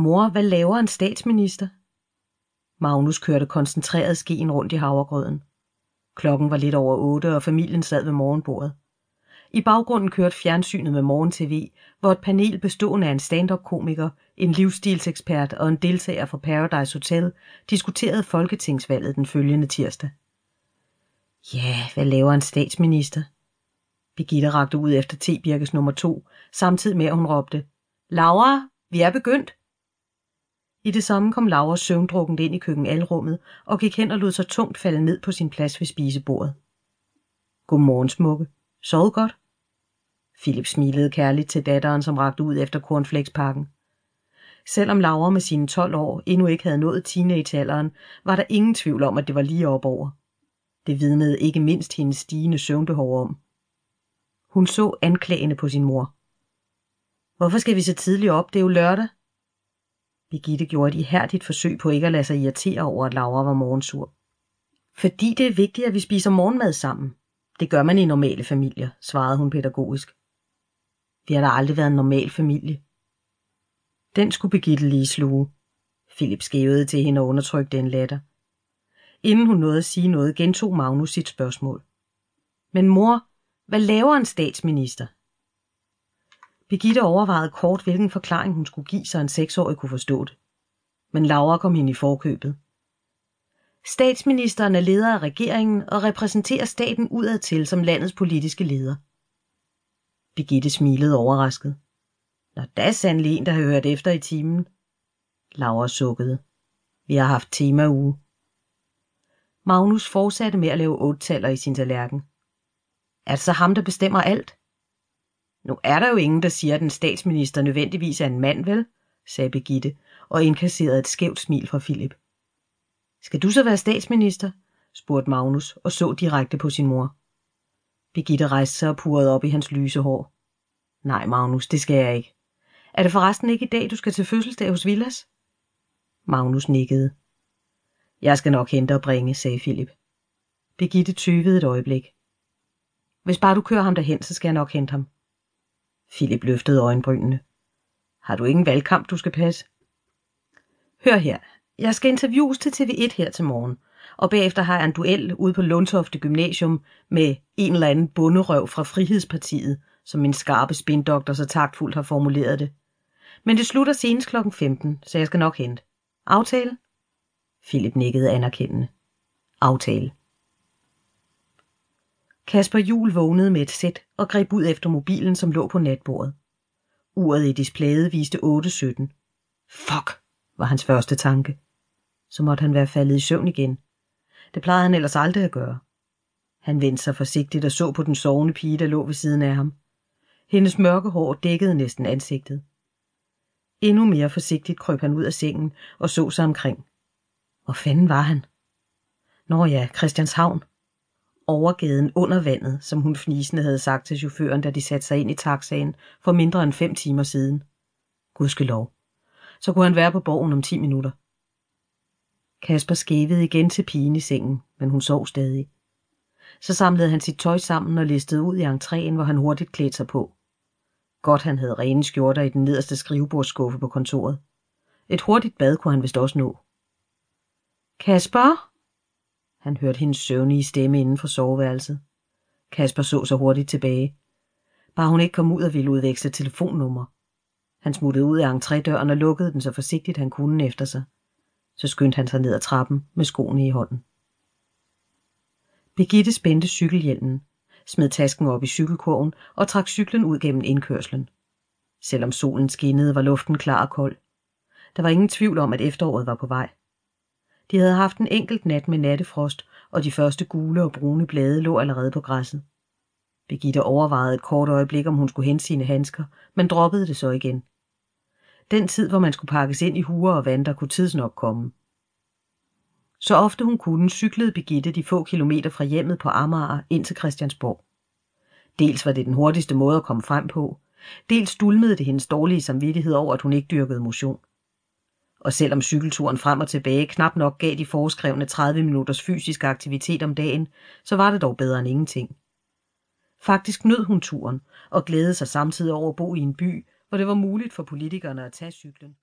Mor, hvad laver en statsminister? Magnus kørte koncentreret skeen rundt i havregrøden. Klokken var lidt over otte, og familien sad ved morgenbordet. I baggrunden kørte fjernsynet med morgen-tv, hvor et panel bestående af en stand-up-komiker, en livsstilsekspert og en deltager fra Paradise Hotel diskuterede folketingsvalget den følgende tirsdag. Ja, hvad laver en statsminister? Birgitte rakte ud efter tebirkes nummer to, samtidig med at hun råbte, Laura, vi er begyndt. I det samme kom Laura søvndrukkent ind i køkkenalrummet og gik hen og lod sig tungt falde ned på sin plads ved spisebordet. Godmorgen, smukke. Sov godt? Philip smilede kærligt til datteren, som rakte ud efter cornflakespakken. Selvom Laura med sine 12 år endnu ikke havde nået teenagealderen, var der ingen tvivl om, at det var lige op over. Det vidnede ikke mindst hendes stigende søvnbehov om. Hun så anklagende på sin mor. Hvorfor skal vi så tidligt op? Det er jo lørdag. Birgitte gjorde et ihærdigt forsøg på ikke at lade sig irritere over, at Laura var morgensur. Fordi det er vigtigt, at vi spiser morgenmad sammen. Det gør man i normale familier, svarede hun pædagogisk. Vi har da aldrig været en normal familie. Den skulle Birgitte lige sluge. Philip skævede til hende og undertrykte en latter. Inden hun nåede at sige noget, gentog Magnus sit spørgsmål. Men mor, hvad laver en statsminister? Birgitte overvejede kort, hvilken forklaring hun skulle give, så en seksårig kunne forstå det. Men Laura kom hende i forkøbet. Statsministeren er leder af regeringen og repræsenterer staten udadtil som landets politiske leder. Birgitte smilede overrasket. Nå, der er sandelig en, der har hørt efter i timen. Laura sukkede. Vi har haft tema uge. Magnus fortsatte med at lave ottaller i sin tallerken. Er det så ham, der bestemmer alt? Nu er der jo ingen, der siger, at en statsminister nødvendigvis er en mand, vel? sagde Begitte og indkasserede et skævt smil fra Philip. Skal du så være statsminister? spurgte Magnus og så direkte på sin mor. Begitte rejste sig og purrede op i hans lyse hår. Nej, Magnus, det skal jeg ikke. Er det forresten ikke i dag, du skal til fødselsdag hos Villas? Magnus nikkede. Jeg skal nok hente og bringe, sagde Philip. Begitte tyvede et øjeblik. Hvis bare du kører ham derhen, så skal jeg nok hente ham. Philip løftede øjenbrynene. Har du ingen valgkamp, du skal passe? Hør her, jeg skal interviews til TV1 her til morgen, og bagefter har jeg en duel ude på Lundtofte Gymnasium med en eller anden bunderøv fra Frihedspartiet, som min skarpe spindoktor så taktfuldt har formuleret det. Men det slutter senest klokken 15, så jeg skal nok hente. Aftale? Philip nikkede anerkendende. Aftale. Kasper Jul vågnede med et sæt og greb ud efter mobilen, som lå på natbordet. Uret i displayet viste 8.17. Fuck, var hans første tanke. Så måtte han være faldet i søvn igen. Det plejede han ellers aldrig at gøre. Han vendte sig forsigtigt og så på den sovende pige, der lå ved siden af ham. Hendes mørke hår dækkede næsten ansigtet. Endnu mere forsigtigt krøb han ud af sengen og så sig omkring. Hvor fanden var han? Nå ja, Christianshavn. Overgaden under vandet, som hun fnisende havde sagt til chaufføren, da de satte sig ind i taxaen for mindre end fem timer siden. Gudskelov. Så kunne han være på borgen om ti minutter. Kasper skævede igen til pigen i sengen, men hun sov stadig. Så samlede han sit tøj sammen og listede ud i entréen, hvor han hurtigt klædte sig på. Godt han havde rene skjorter i den nederste skrivebordsskuffe på kontoret. Et hurtigt bad kunne han vist også nå. Kasper? Han hørte hendes søvnige stemme inden for soveværelset. Kasper så så hurtigt tilbage. Bare hun ikke kom ud og ville udveksle telefonnummer. Han smuttede ud af entrédøren og lukkede den så forsigtigt han kunne efter sig. Så skyndte han sig ned ad trappen med skoene i hånden. Birgitte spændte cykelhjelmen, smed tasken op i cykelkurven og trak cyklen ud gennem indkørslen. Selvom solen skinnede, var luften klar og kold. Der var ingen tvivl om, at efteråret var på vej. De havde haft en enkelt nat med nattefrost, og de første gule og brune blade lå allerede på græsset. Birgitte overvejede et kort øjeblik, om hun skulle hente sine handsker, men droppede det så igen. Den tid, hvor man skulle pakkes ind i huer og vanter, kunne tidsnok komme. Så ofte hun kunne, cyklede Birgitte de få kilometer fra hjemmet på Amager ind til Christiansborg. Dels var det den hurtigste måde at komme frem på, dels dulmede det hendes dårlige samvittighed over, at hun ikke dyrkede motion. Og selvom cykelturen frem og tilbage knap nok gav de foreskrevne 30 minutters fysisk aktivitet om dagen, så var det dog bedre end ingenting. Faktisk nød hun turen og glædede sig samtidig over at bo i en by, hvor det var muligt for politikerne at tage cyklen.